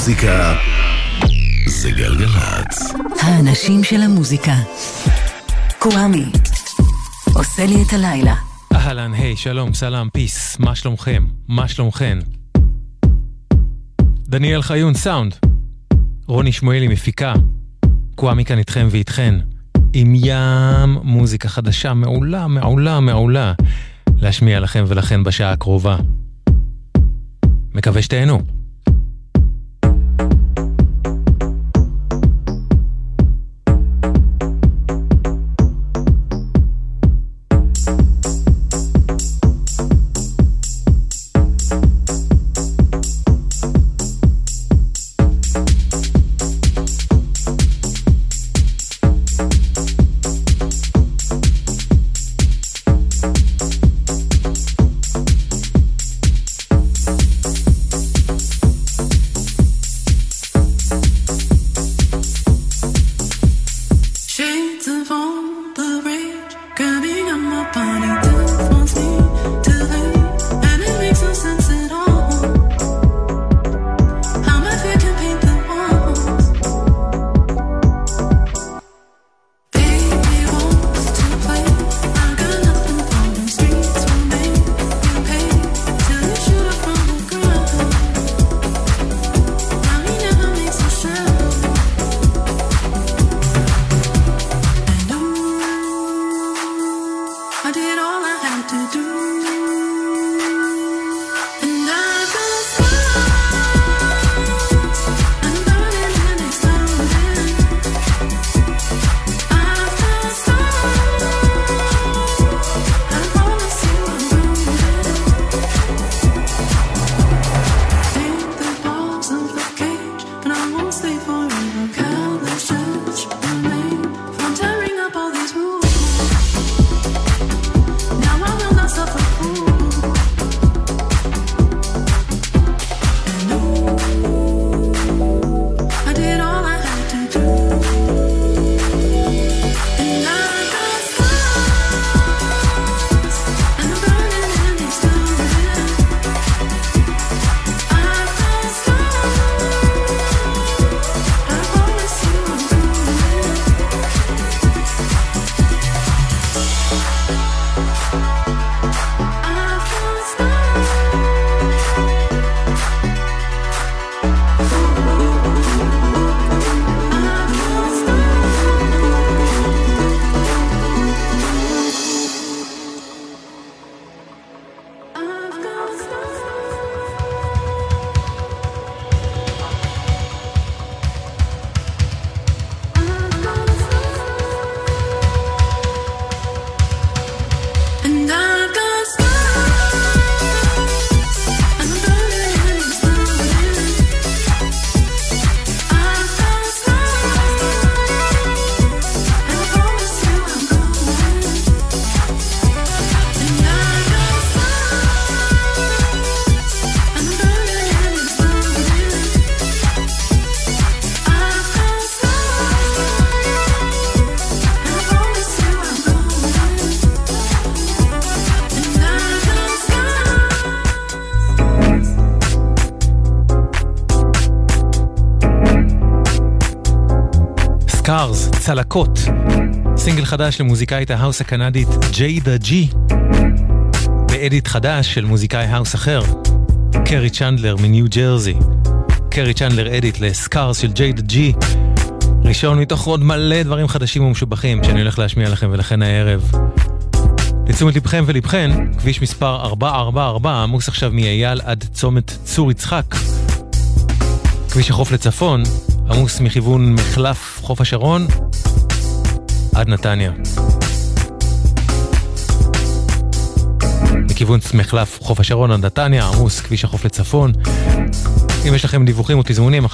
המוזיקה זה גלגלצ. האנשים של המוזיקה. קוואמי. עושה לי את הלילה. אהלן, היי, שלום, סלאם, פיס, מה שלומכם? מה שלומכן? דניאל חיון, סאונד. רוני שמואלי, מפיקה. קוואמי כאן איתכם ואיתכן. עם ים מוזיקה חדשה מעולה, מעולה, מעולה. להשמיע לכם ולכן בשעה הקרובה. מקווה שתהנו. צלקות, סינגל חדש למוזיקאית ההאוס הקנדית ג'יידה ג'י, ב edit חדש של מוזיקאי האוס אחר, קרי צ'נדלר מניו ג'רזי. קרי צ'נדלר edit ל Scars של ג'יידה ג'י, ראשון מתוך עוד מלא דברים חדשים ומשובחים שאני הולך להשמיע לכם ולכן הערב. לתשומת לבכם ולבכן, כביש מספר 444 עמוס עכשיו מאייל עד צומת צור יצחק. כביש החוף לצפון עמוס מכיוון מחלף חוף השרון עד נתניה. מכיוון מחלף חוף השרון עד נתניה, עמוס כביש החוף לצפון. אם יש לכם דיווחים או תזמונים, 1-800-891-8,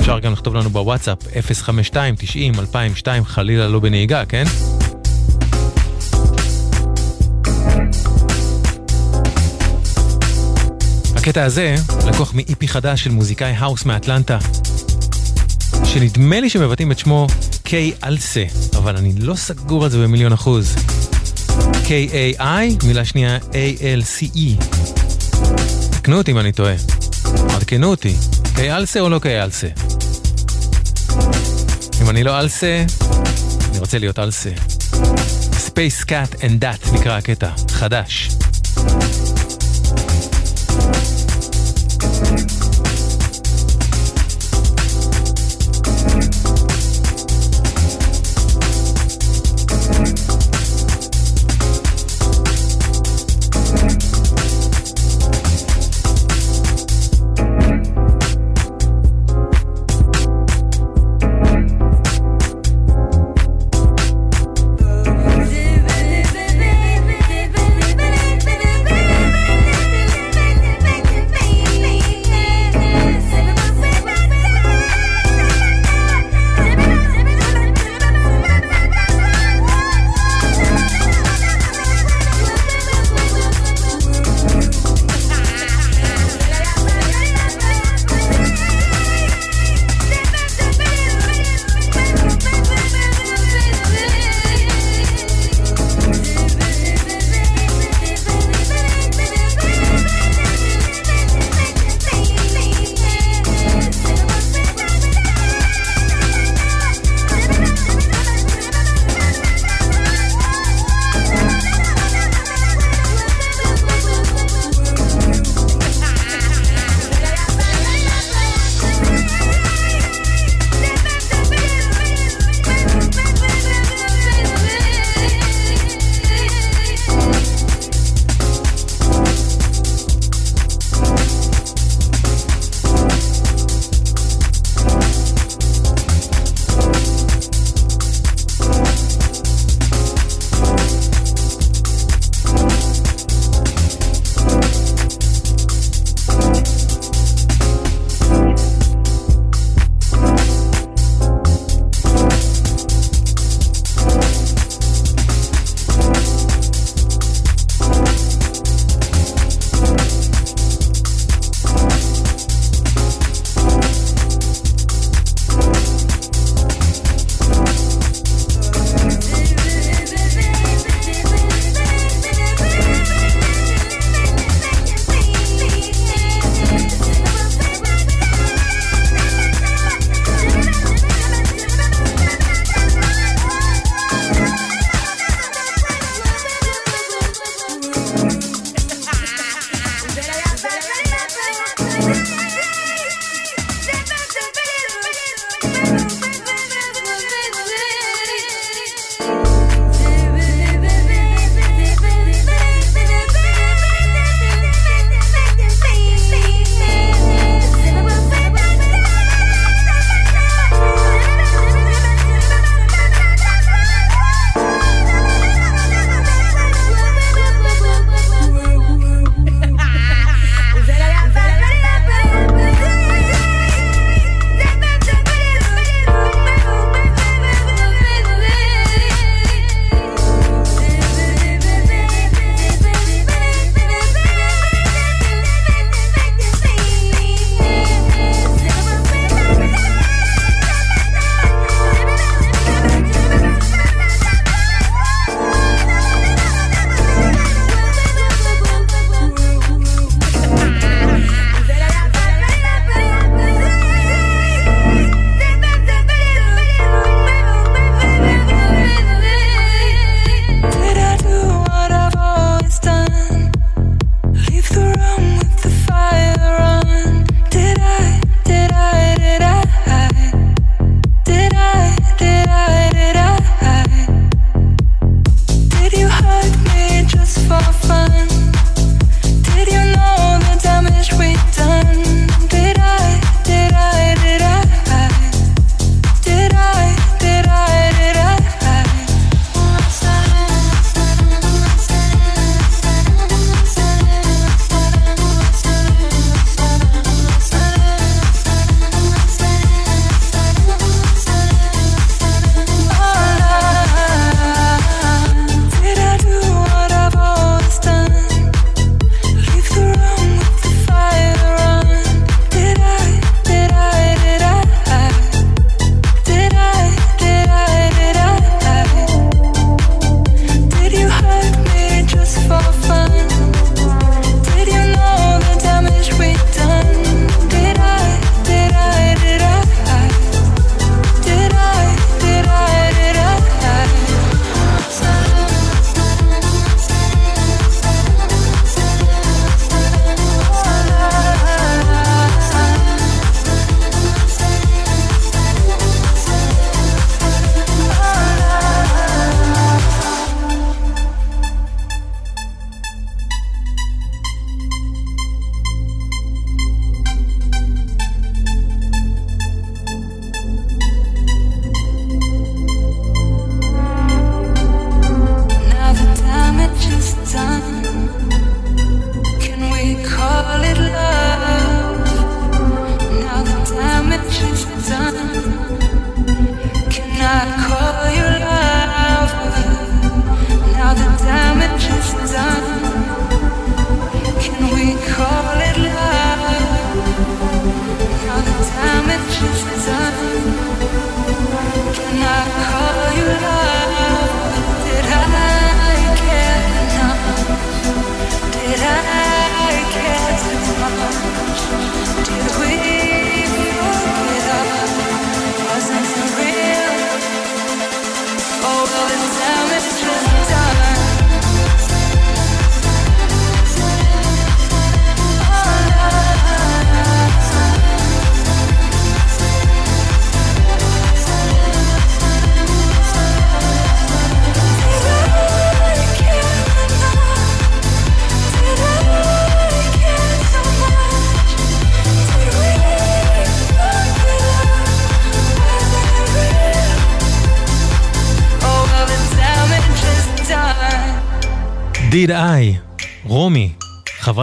אפשר גם לכתוב לנו בוואטסאפ 052-90-2002, חלילה לא בנהיגה, כן? הקטע הזה לקוח מאיפי חדש של מוזיקאי האוס מאטלנטה, שנדמה לי שמבטאים את שמו קיי אלסה, אבל אני לא סגור על זה במיליון אחוז. K-A-I, מילה שנייה A-L-C-E. תקנו אותי אם אני טועה. עדכנו אותי, קיי אלסה או לא קיי אלסה? אם אני לא אלסה, אני רוצה להיות אלסה. Space Cat and That נקרא הקטע, חדש.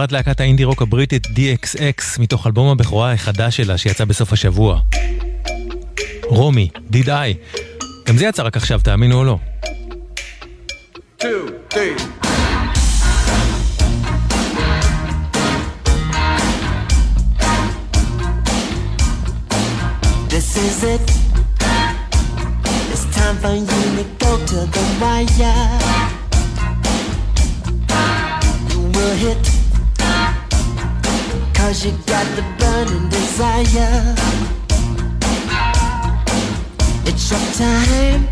חברת להקת האינדי רוק הבריטית DXX מתוך אלבום הבכורה החדש שלה שיצא בסוף השבוע. רומי, Did I. גם זה יצא רק עכשיו, תאמינו או לא. Two. This is it. It's time for you to go to the wire. You will hit. Cause you got the burning desire. It's your time.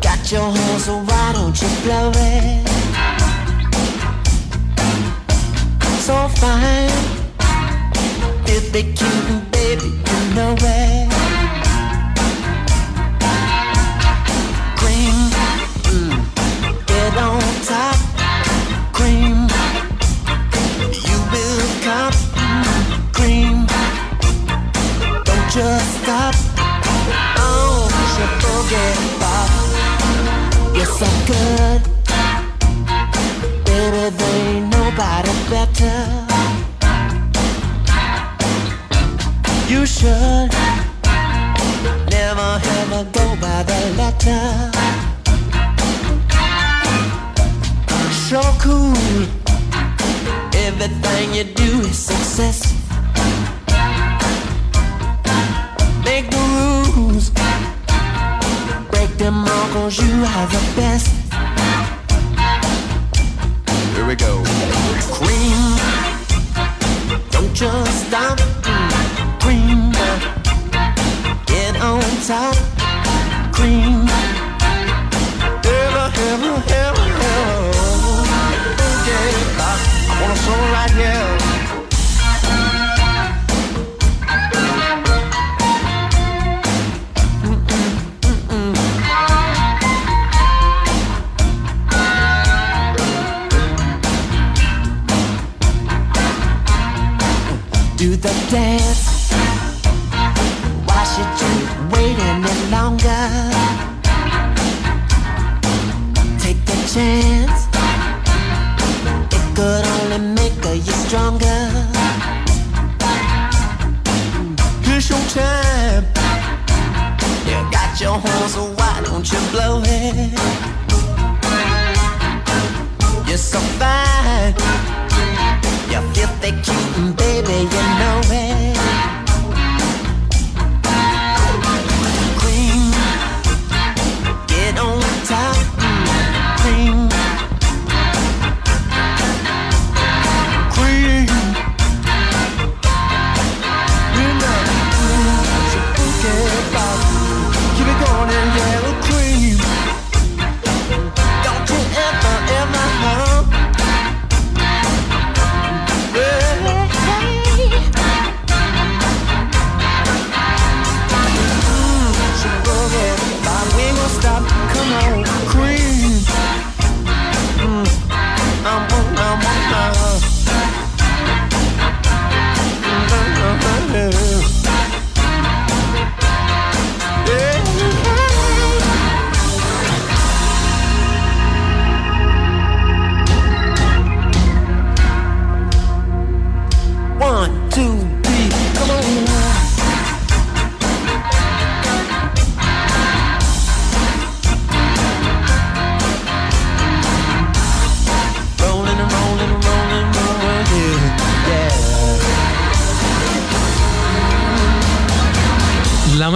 Got your horn, so why don't you blow it? So fine. If they cute baby, you know it. 这。The dance Why should you wait any longer? Take the chance.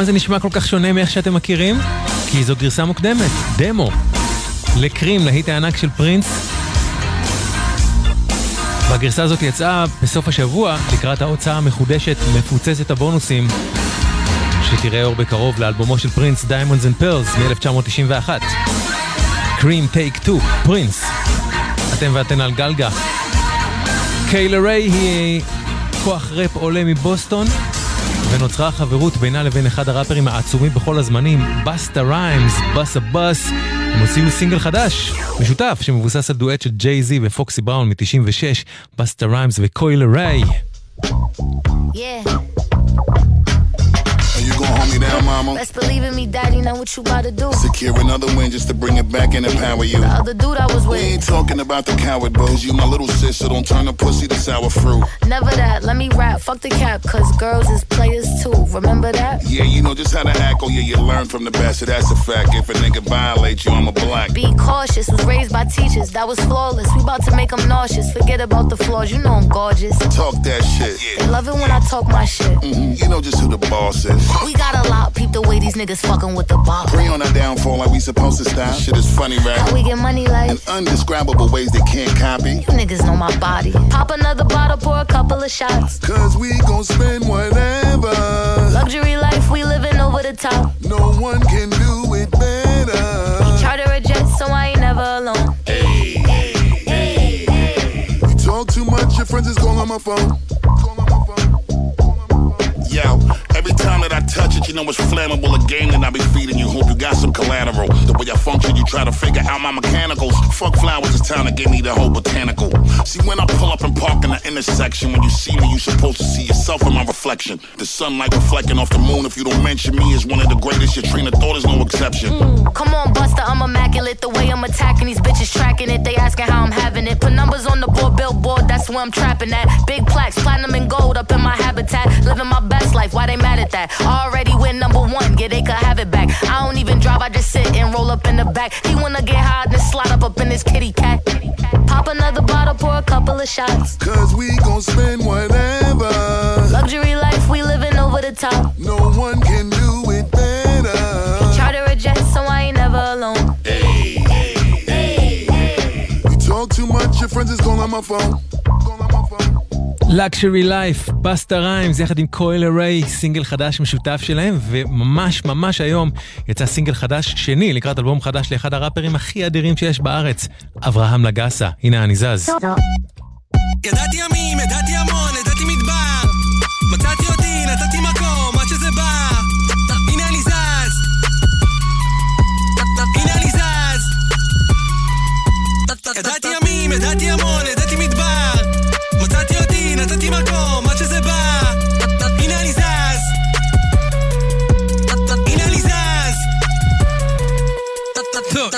זה נשמע כל כך שונה מאיך שאתם מכירים? כי זו גרסה מוקדמת, דמו. לקרים, להיט הענק של פרינס. והגרסה הזאת יצאה בסוף השבוע לקראת ההוצאה המחודשת, מפוצצת הבונוסים, שתראה אור בקרוב לאלבומו של פרינס, Diamonds and Pearls מ-1991. קרים טייק 2, פרינס. אתם ואתן על גלגה. קיילה ריי היא כוח ראפ עולה מבוסטון. ונוצרה חברות בינה לבין אחד הראפרים העצומים בכל הזמנים, בסטה ריימס, באסה בס. הם הוציאו סינגל חדש, משותף, שמבוסס על דואט של ג'יי זי ופוקסי בראון מ-96, בסטה ריימס וקוילה ריי. Yeah. Are you gonna hold me down, mama? Best believe in me, daddy, know what you about to do. Secure another win just to bring it back and empower you. The other dude I was with. We ain't talking about the coward bros. You my little sister, don't turn the pussy to sour fruit. Never that, let me rap, fuck the cap, cause girls is players too. Remember that? Yeah, you know just how to act. Oh yeah, you learn from the best. So that's a fact. If a nigga violate you, I'm a black. Be cautious, was raised by teachers, that was flawless. We about to make them nauseous, forget about the flaws, you know I'm gorgeous. Talk that shit. They love it when I talk my shit. Mhm, You know just who the boss is. We got a lot, peep the way these niggas fucking with the bar. Pre on our downfall like we supposed to stop. Shit is funny, How right? we get money like In undescribable ways they can't copy. you niggas know my body. Pop another bottle, pour a couple of shots. Cause we gon' spend whatever. Luxury life, we living over the top. No one can do it better. We Charter a jet, so I ain't never alone. Hey, hey, hey, hey. If you talk too much, your friends is calling on my phone. You know it's flammable. A game that I be feeding you. Hope you got some collateral. The way I function, you try to figure out my mechanicals. Fuck flowers, it's time to give me the whole botanical. See, when I pull up and park in the intersection, when you see me, you supposed to see yourself in my reflection. The sunlight reflecting off the moon, if you don't mention me, is one of the greatest. Your train of thought is no exception. Mm, come on, Buster, I'm immaculate. The way I'm attacking these bitches, tracking it. They asking how I'm having it. Put numbers on the board, billboard, that's where I'm trapping at. Big plaques, platinum and gold up in my habitat. Living my best life, why they mad at that? Already win number one, yeah, they could have it back. I don't even drive, I just sit and roll up in the back. He wanna get high, then slide up up in his kitty cat. Pop another bottle, pour a couple of shots. Cause we gon' spend whatever. Luxury life, we living over the top. No one can do it better. Charter a jet, so I ain't never alone. Hey, hey, hey, hey. You talk too much, your friends is calling on my phone. Luxury Life, בסטה ריימס, יחד עם קויל אריי, סינגל חדש משותף שלהם, וממש ממש היום יצא סינגל חדש שני לקראת אלבום חדש לאחד הראפרים הכי אדירים שיש בארץ, אברהם לגסה. הנה אני זז. ידעתי ימים, ידעתי המון, ידעתי מדבר מצאתי אותי, נתתי מקום, עד שזה בא הנה אני זז הנה אני זז ידעתי ימים, ידעתי המון,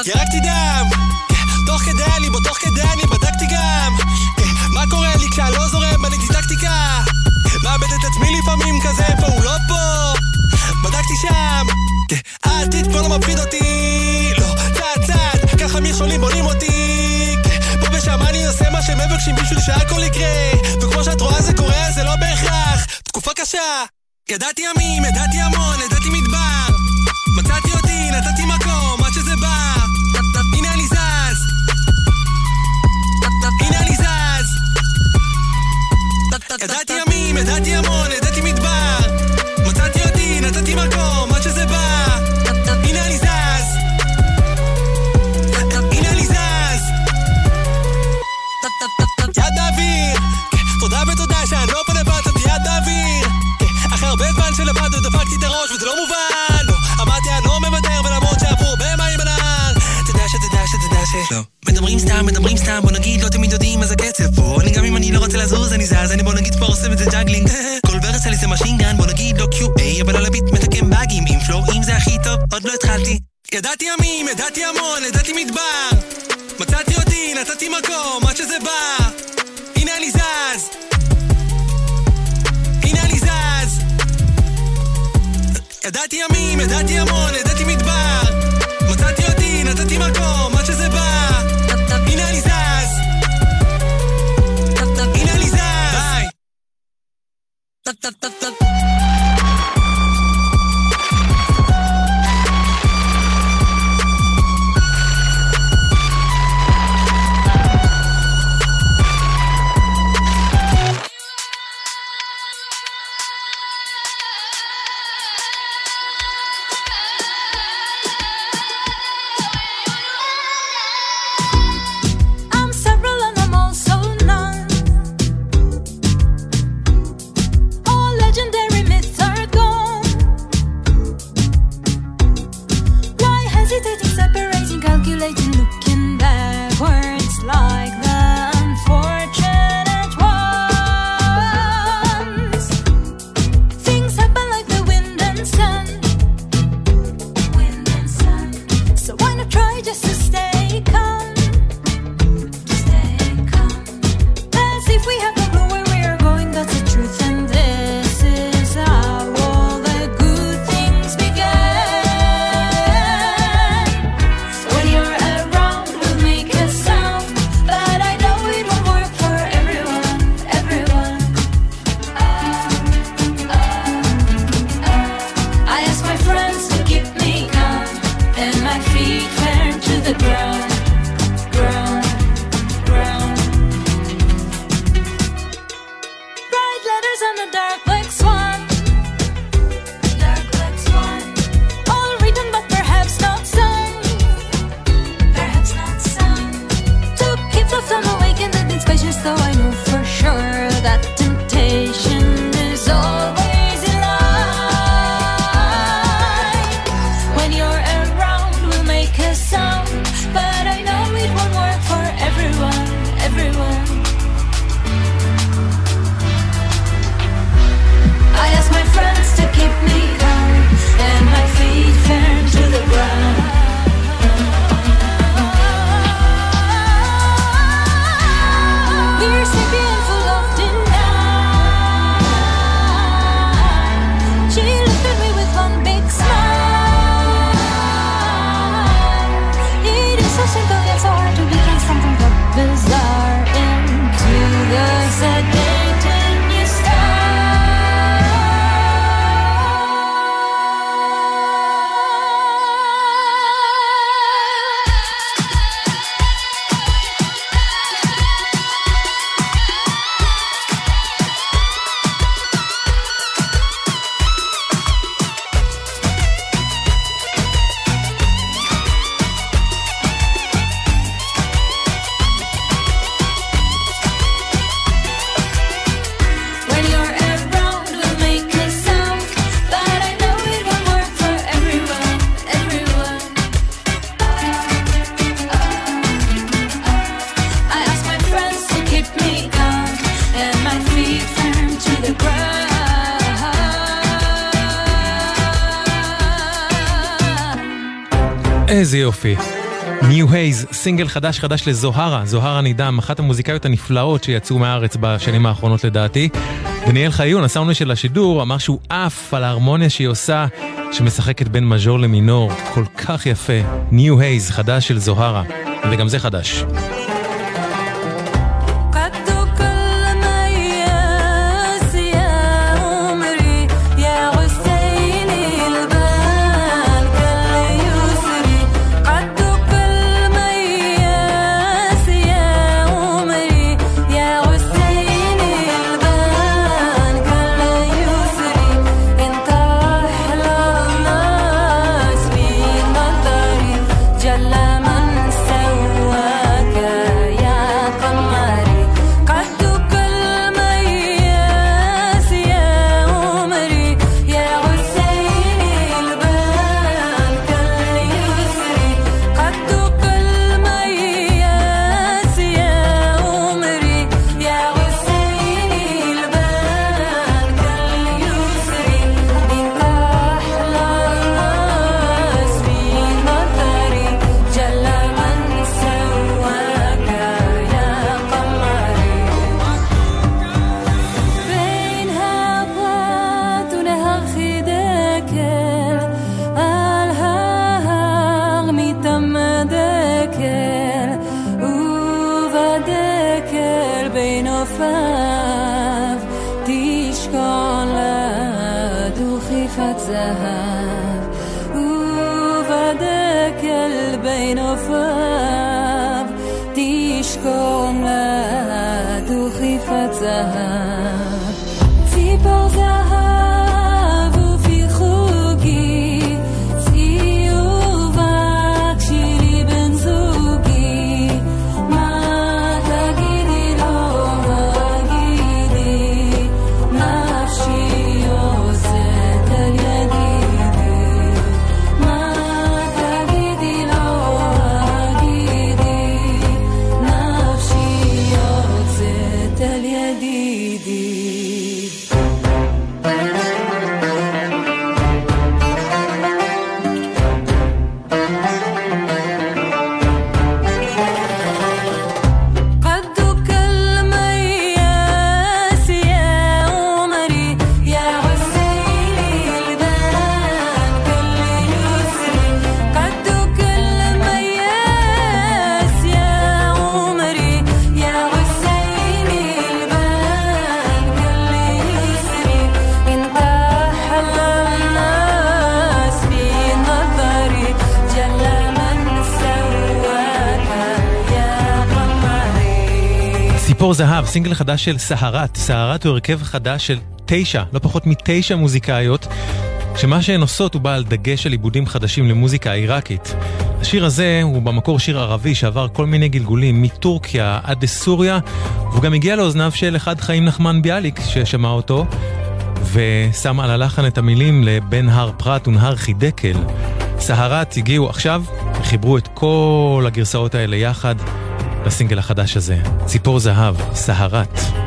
ירקתי דם. תוך כדי אני בו, תוך כדי אני בדקתי גם. מה קורה לי כשאני לא זורם, בניתי טקטיקה מאבד את עצמי לפעמים כזה, פה הוא לא פה. בדקתי שם. העתיד כבר לא מפחיד אותי. לא, צעד צעד, ככה מכשולים בונים אותי. פה ושם אני עושה מה שהם מבקשים בשביל שהכל יקרה. וכמו שאת רואה זה קורה, זה לא בהכרח. תקופה קשה. ידעתי ימים, ידעתי המון, ידעתי ידעתי ימים, ידעתי המון, ידעתי מדבר. מצאתי אותי, נתתי מקום, עד שזה בא. הנה אני זז. הנה אני זז. ידעתי ימים, ידעתי המון, ידעתי מדבר איזה יופי. ניו הייז, סינגל חדש חדש לזוהרה, זוהרה נידם, אחת המוזיקאיות הנפלאות שיצאו מהארץ בשנים האחרונות לדעתי. דניאל חיון, הסאונד של השידור, אמר שהוא עף על ההרמוניה שהיא עושה, שמשחקת בין מז'ור למינור, כל כך יפה. ניו הייז, חדש של זוהרה, וגם זה חדש. זהב, סינגל חדש של סהרת. סהרת הוא הרכב חדש של תשע, לא פחות מתשע מוזיקאיות, שמה שהן עושות הוא בעל דגש על עיבודים חדשים למוזיקה העיראקית. השיר הזה הוא במקור שיר ערבי שעבר כל מיני גלגולים מטורקיה עד לסוריה, והוא גם הגיע לאוזניו של אחד חיים נחמן ביאליק ששמע אותו, ושם על הלחן את המילים ל"בין הר פרת ונהר חידקל". סהרת הגיעו עכשיו, חיברו את כל הגרסאות האלה יחד לסינגל החדש הזה, ציפור זהב, סהרת.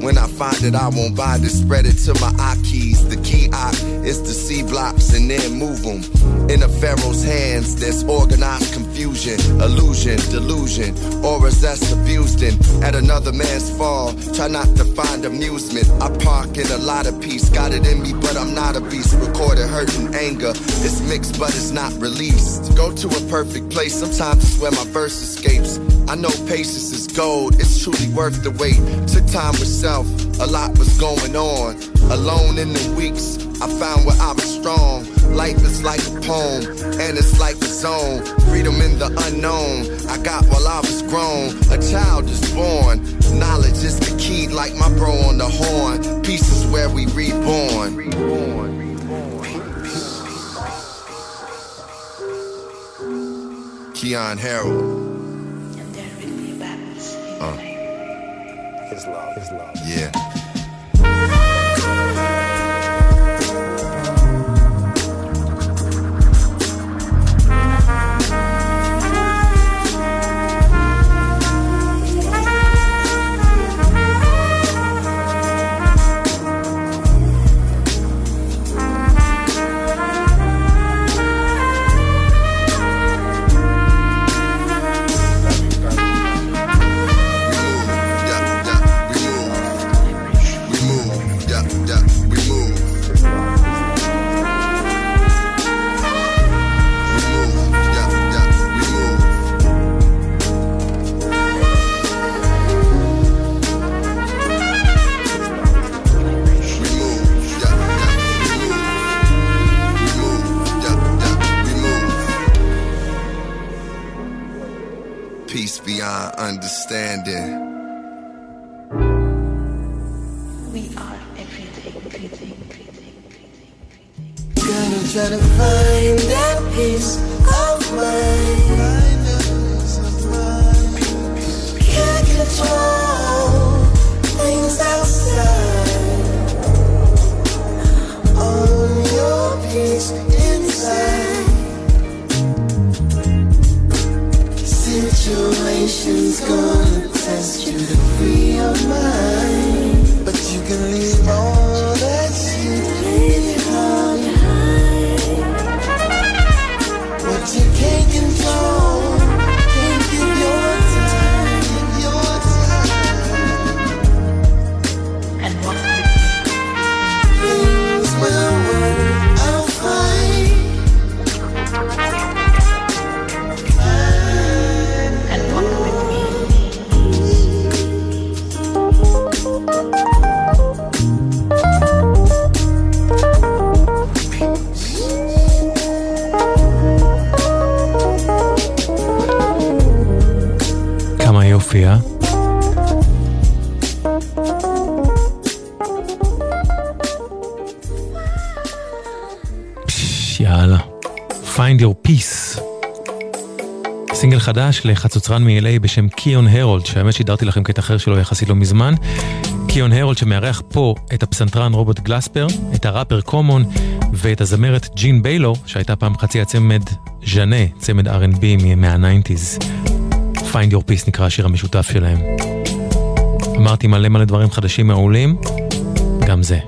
That I find it, I won't buy to spread it to my eye keys. The key I is to see blocks and then move them. In a pharaoh's hands, there's organized confusion, illusion, delusion, auras that's abused in. At another man's fall, try not to find amusement. I park in a lot of peace, got it in me, but I'm not a beast. Recorded hurt and anger, it's mixed, but it's not released. Go to a perfect place, sometimes it's where my verse escapes. I know patience is gold, it's truly worth the wait. Took time with self, a lot was going on. Alone in the weeks, I found where I was strong. Life is like a poem, and it's like a zone. Freedom in the unknown, I got while I was grown. A child is born, knowledge is the key, like my bro on the horn. Peace is where we reborn. reborn. Keon Harold. His love. His love. Yeah. understanding. חדש לחצוצרן מ-LA בשם קיון הרולד, שהאמת שידרתי לכם קטע אחר שלו יחסית לא מזמן. קיון הרולד שמארח פה את הפסנתרן רוברט גלספר, את הראפר קומון ואת הזמרת ג'ין ביילו, שהייתה פעם חצי הצמד ז'נה, צמד R&B מה-90's. Find Your Peace נקרא השיר המשותף שלהם. אמרתי מלא מלא דברים חדשים מעולים, גם זה.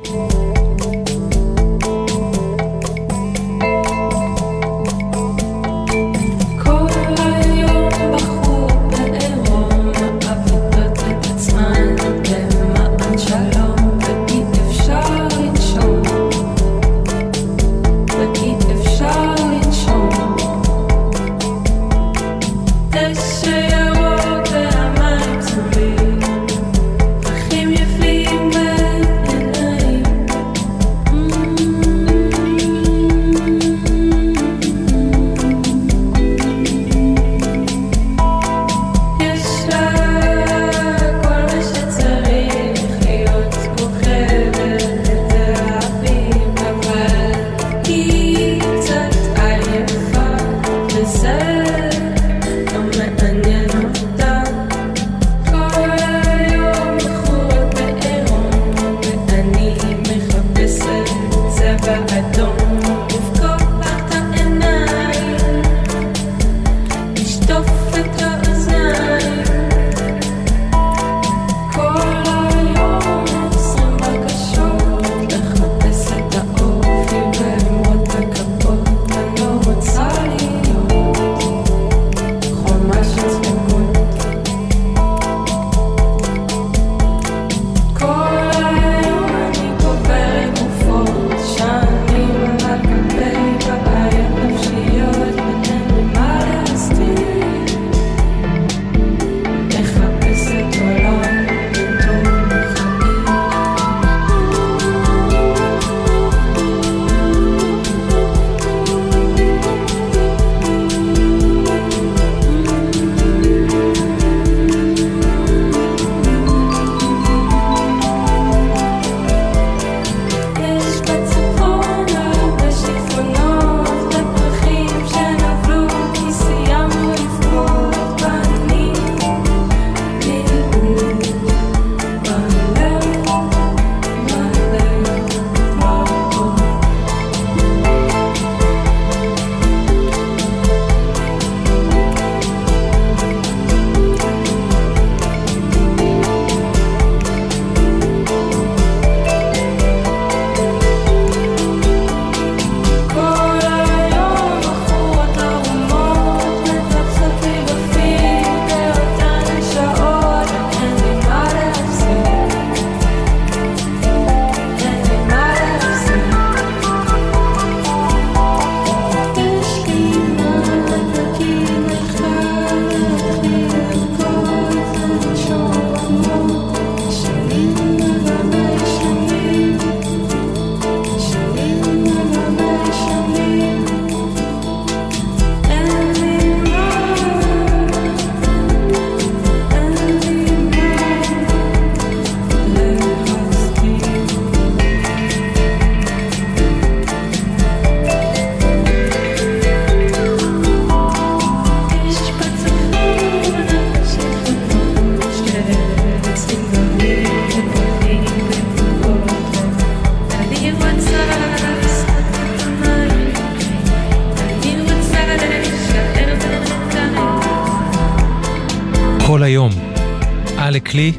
כלי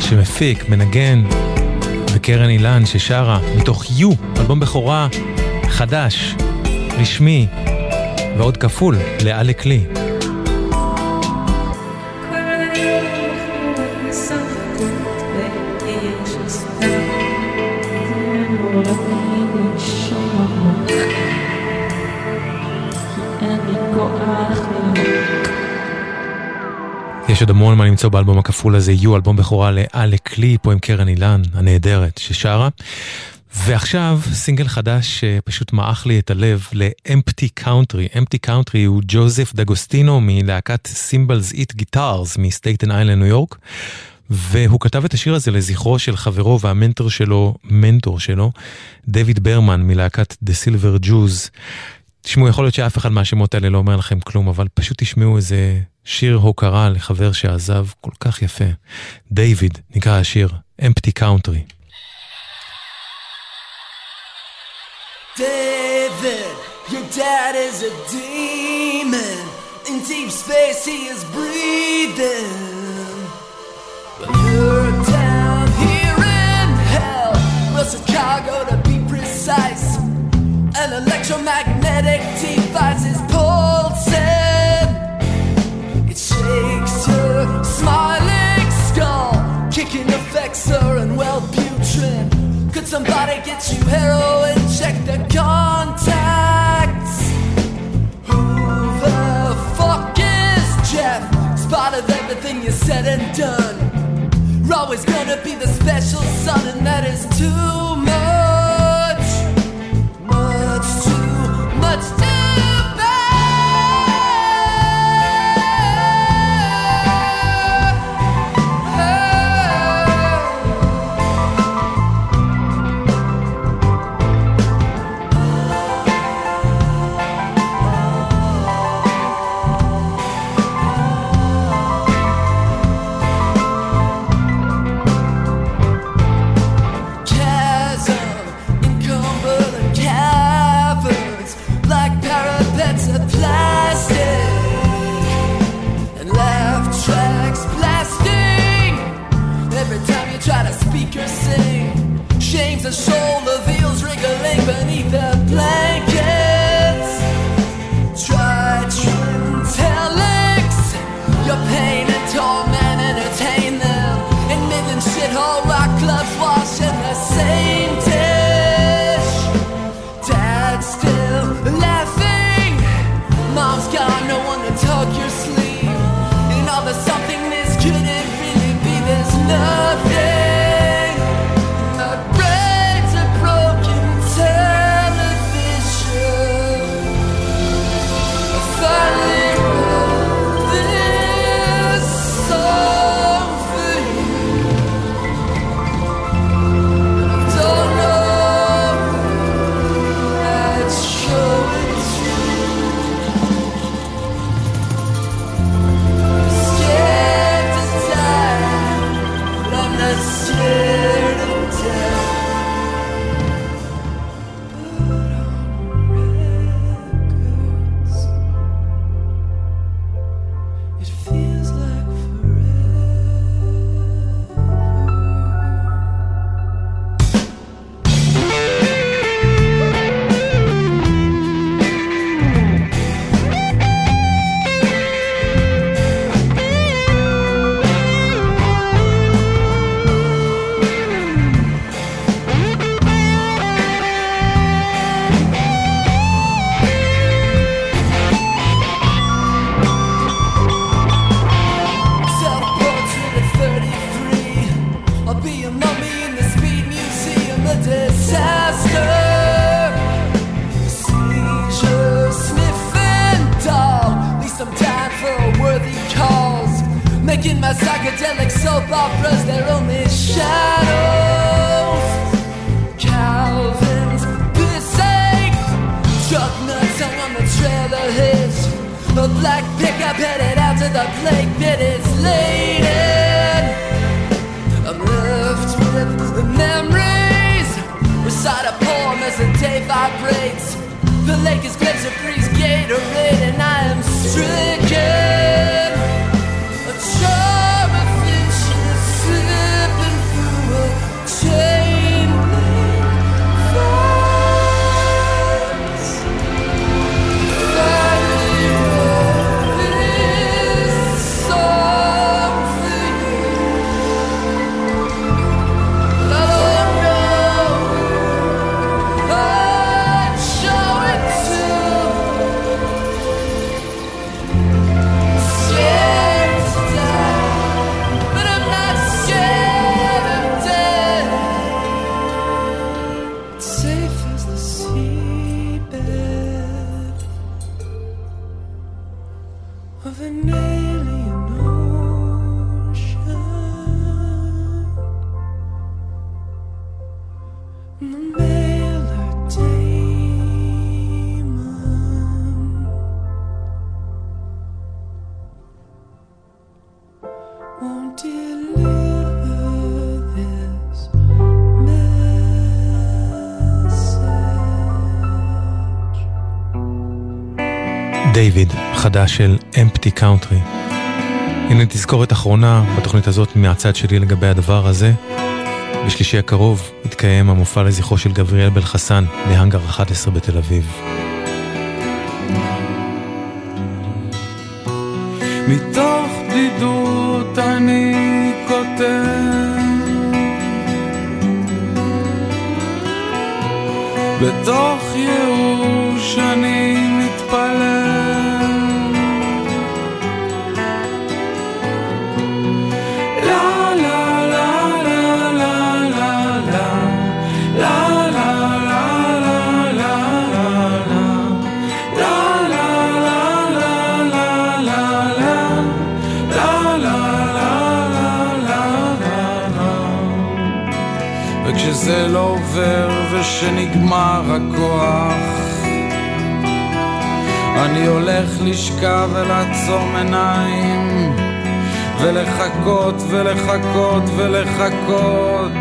שמפיק, מנגן, וקרן אילן ששרה מתוך יו, אלבום בכורה חדש, רשמי ועוד כפול, לאלק לי. יש עוד המון מה למצוא באלבום הכפול הזה, יהיו אלבום בכורה לאלק לי, פה עם קרן אילן הנהדרת ששרה. ועכשיו סינגל חדש שפשוט מעך לי את הלב ל-Empty Country. Empty Country הוא ג'וזף דגוסטינו מלהקת Cymbals Eat Guitars מסטייטן איילנד ניו יורק. והוא כתב את השיר הזה לזכרו של חברו והמנטור שלו, מנטור שלו, דויד ברמן מלהקת The Silver Jews. תשמעו, יכול להיות שאף אחד מהשמות האלה לא אומר לכם כלום, אבל פשוט תשמעו איזה שיר הוקרה לחבר שעזב כל כך יפה. דיוויד, נקרא השיר, Empty Country. David, your dad is a demon. In deep space, he is breathing. But you're down here in hell, well, Chicago to be precise. An electromagnetic device is pulsing. It shakes your smiling skull. Kicking effects are and Wellbutrin. Could somebody get you heroin? Check the contacts. Who the fuck is Jeff? Spot of everything you said and done. You're always gonna be the special son, and that is too much. Freeze Gatorade, and I am stricken. חדש של Empty Country. הנה תזכורת אחרונה בתוכנית הזאת מהצד שלי לגבי הדבר הזה. בשלישי הקרוב יתקיים המופע לזכרו של גבריאל בלחסן בהאנגר 11 בתל אביב. מתוך בדידות אני כותב בתוך ייאוש אני לשכב ולעצום עיניים ולחכות ולחכות ולחכות.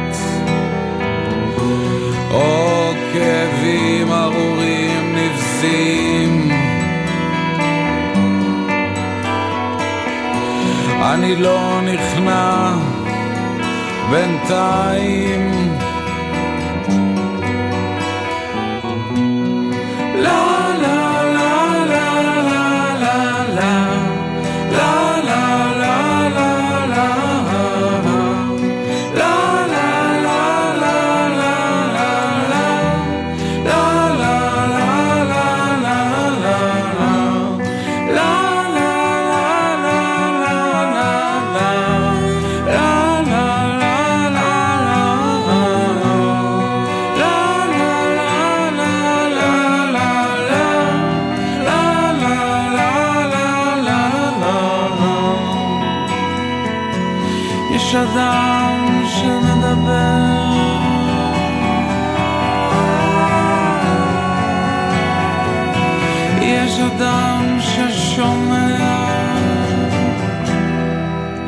או כאבים ארורים נבזים. אני לא נכנע בינתיים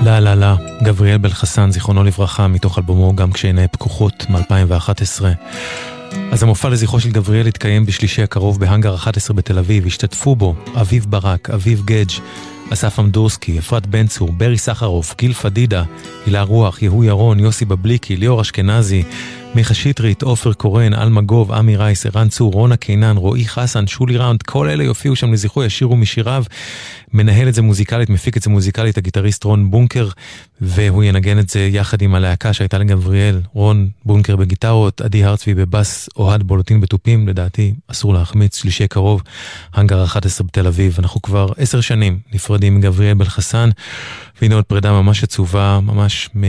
לה לה לה, גבריאל בלחסן, זיכרונו לברכה, מתוך אלבומו גם כשעיני פקוחות מ-2011. אז המופע לזכרו של גבריאל יתקיים בשלישי הקרוב בהאנגר 11 בתל אביב. השתתפו בו אביב ברק, אביב גדג', אסף אמדורסקי, אפרת בן צור, ברי סחרוף, גיל פדידה, הילה רוח, יהוא ירון, יוסי בבליקי, ליאור אשכנזי, מיכה שטרית, עופר קורן, אלמה גוב, עמי רייס, ערן צור, רונה קינן, רועי חסן, שולי ראונד, כל אלה יופיעו שם לזכרו, ישירו משיריו. מנהל את זה מוזיקלית, מפיק את זה מוזיקלית, הגיטריסט רון בונקר, והוא ינגן את זה יחד עם הלהקה שהייתה לגבריאל, רון בונקר בגיטרות, עדי הרצבי בבאס, אוהד בולוטין בתופים, לדעתי אסור להחמיץ, שלישי קרוב, האנגר 11 בתל אביב. אנחנו כבר עשר שנים נפרדים מגבריאל בלחסן, והנה עוד פרידה ממש עצובה, ממש מ...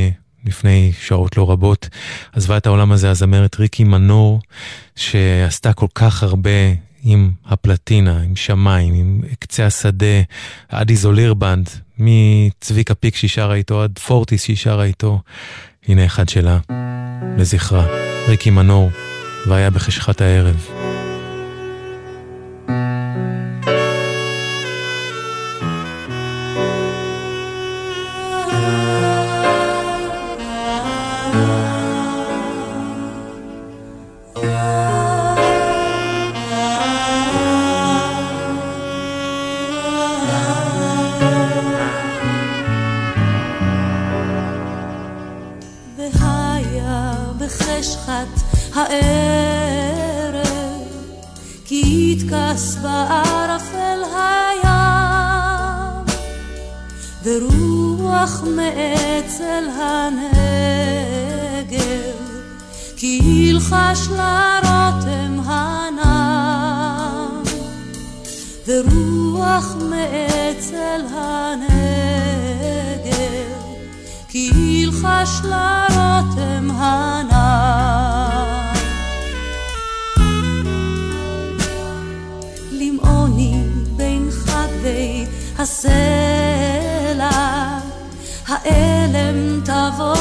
לפני שעות לא רבות. עזבה את העולם הזה הזמרת ריקי מנור, שעשתה כל כך הרבה עם הפלטינה, עם שמיים, עם קצה השדה, עד איזוליר בנד, מצביקה פיק שהיא שרה איתו עד פורטיס שהיא שרה איתו. הנה אחד שלה, לזכרה, ריקי מנור, והיה בחשכת. הערב, כי יתכס בערפל הים, ורוח מאצל הנגב, כי ילחש לרותם הנם, ורוח מאצל הנגב, כי ילחש לרותם הנם. הסלע, האלם תבוא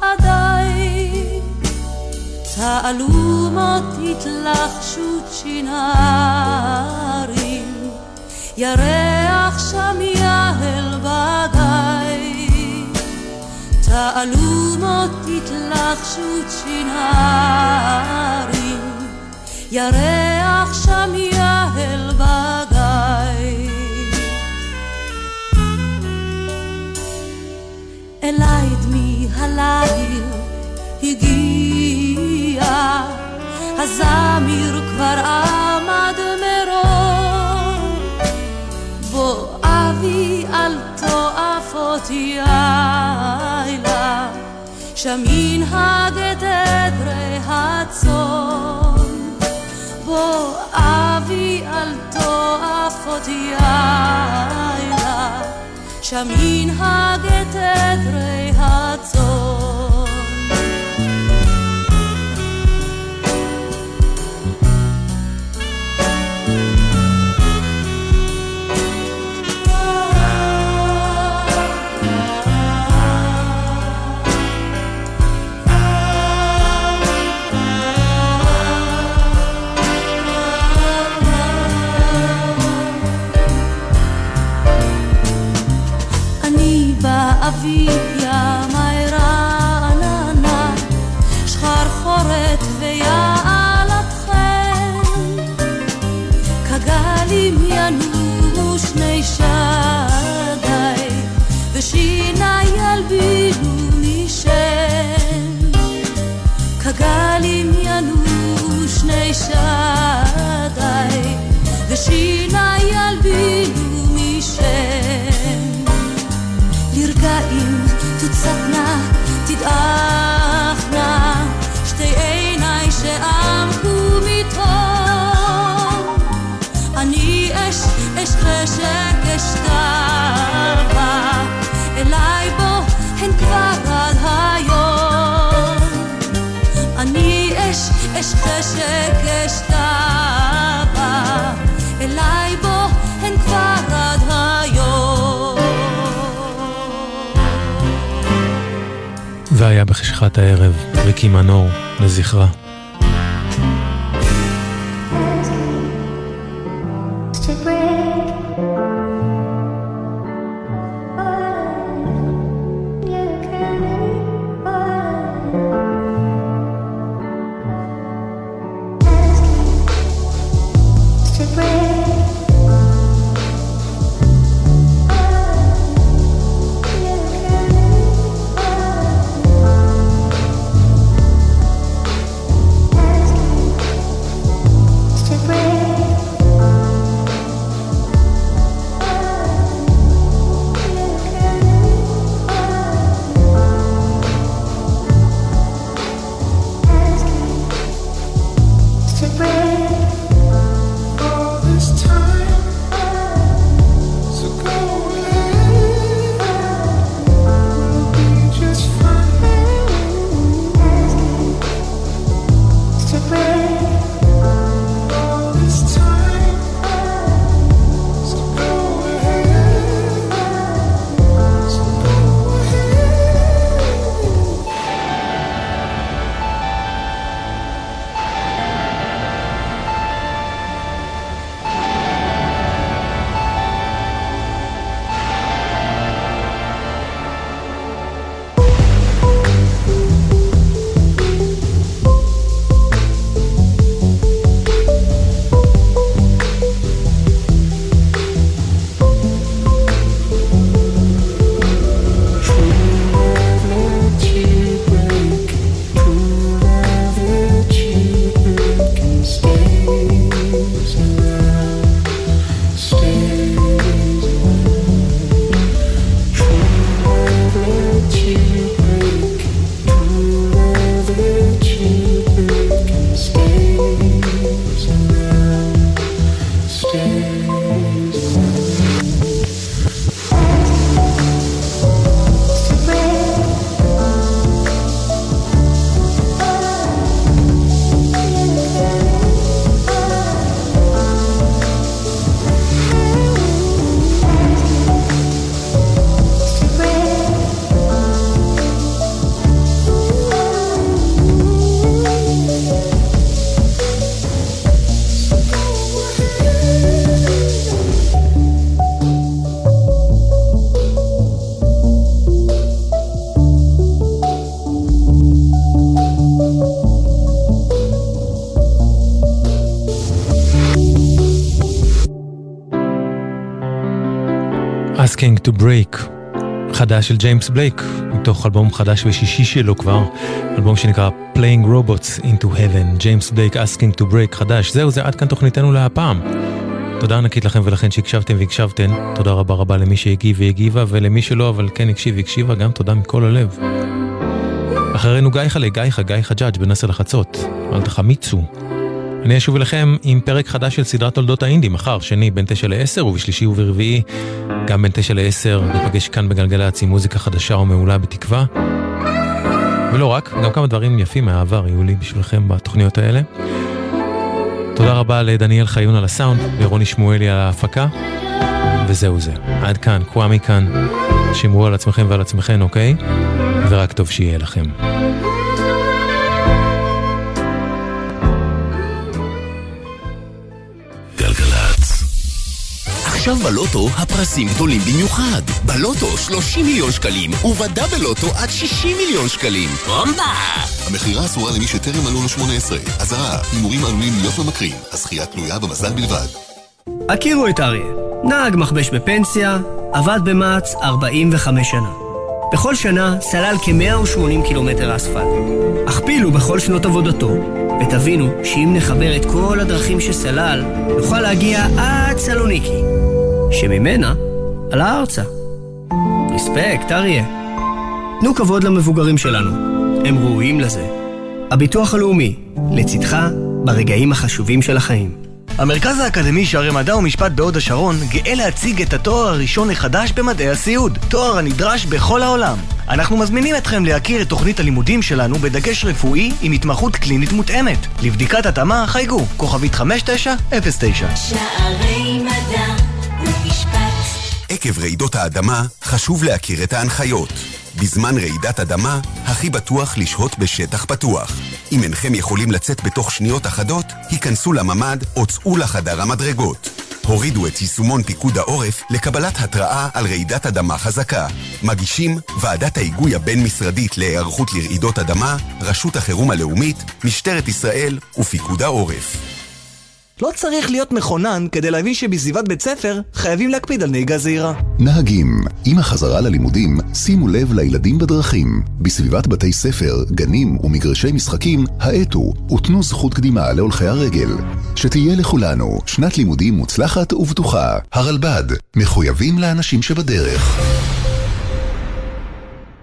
עדיי, תעלומות התלחשות שינרים, ירח שם יהל בגיא, תעלומות התלחשות שינרים, ירח שם יהל בגיא. אליי דמי הליל הגיע, הזמיר כבר עמד מרום, בוא אבי אל תועף אותי לילה, שם ינהג את עדרי הצאן, בוא אבי אל תועף אותי לילה. שם ינהג את עדרי הצאן. Asking to Break, חדש של ג'יימס בלייק, מתוך אלבום חדש ושישי שלו כבר, אלבום שנקרא Playing Robots into Heaven, ג'יימס בלייק Asking to Break חדש. זהו, זה עד כאן תוכניתנו להפעם. תודה ענקית לכם ולכן שהקשבתם והקשבתן, תודה רבה רבה למי שהגיב והגיבה, ולמי שלא אבל כן הקשיב והקשיבה, גם תודה מכל הלב. אחרינו גיא חלה, גיא חגי חג'אג' עשר לחצות, אל תחמיצו. אני אשוב אליכם עם פרק חדש של סדרת תולדות האינדי, מחר, שני, בין תשע לעשר, ובשלישי וברביעי, גם בין תשע לעשר, נפגש כאן בגלגלצ עם מוזיקה חדשה ומעולה בתקווה. ולא רק, גם כמה דברים יפים מהעבר יהיו לי בשבילכם בתוכניות האלה. תודה רבה לדניאל חיון על הסאונד, לרוני שמואלי על ההפקה, וזהו זה. עד כאן, קוואמי כאן. שמרו על עצמכם ועל עצמכם, אוקיי? ורק טוב שיהיה לכם. עכשיו בלוטו הפרסים גדולים במיוחד. בלוטו 30 מיליון שקלים, ובדאבל לוטו עד 60 מיליון שקלים. בומבה! המכירה אסורה למי שטרם מלאו לו 18. אזהרה, הימורים עלולים להיות ממכרים. הזכייה תלויה במזל בלבד. הכירו את אריה. נהג מכבש בפנסיה, עבד במע"צ 45 שנה. בכל שנה סלל כ-180 קילומטר אספלט. הכפילו בכל שנות עבודתו, ותבינו שאם נחבר את כל הדרכים שסלל, נוכל להגיע עד סלוניקי, שממנה עלה ארצה. רספקט, אריה. תנו כבוד למבוגרים שלנו, הם ראויים לזה. הביטוח הלאומי, לצדך ברגעים החשובים של החיים. המרכז האקדמי שערי מדע ומשפט בהוד השרון גאה להציג את התואר הראשון החדש במדעי הסיעוד, תואר הנדרש בכל העולם. אנחנו מזמינים אתכם להכיר את תוכנית הלימודים שלנו בדגש רפואי עם התמחות קלינית מותאמת. לבדיקת התאמה חייגו, כוכבית 5909. שערי מדע עקב רעידות האדמה, חשוב להכיר את ההנחיות. בזמן רעידת אדמה, הכי בטוח לשהות בשטח פתוח. אם אינכם יכולים לצאת בתוך שניות אחדות, היכנסו לממ"ד או צאו לחדר המדרגות. הורידו את יישומון פיקוד העורף לקבלת התראה על רעידת אדמה חזקה. מגישים ועדת ההיגוי הבין-משרדית להיערכות לרעידות אדמה, רשות החירום הלאומית, משטרת ישראל ופיקוד העורף. לא צריך להיות מכונן כדי להבין שבסביבת בית ספר חייבים להקפיד על נהיגה זהירה. נהגים, עם החזרה ללימודים, שימו לב לילדים בדרכים. בסביבת בתי ספר, גנים ומגרשי משחקים, האטו ותנו זכות קדימה להולכי הרגל. שתהיה לכולנו שנת לימודים מוצלחת ובטוחה. הרלב"ד, מחויבים לאנשים שבדרך.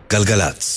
גלגלצ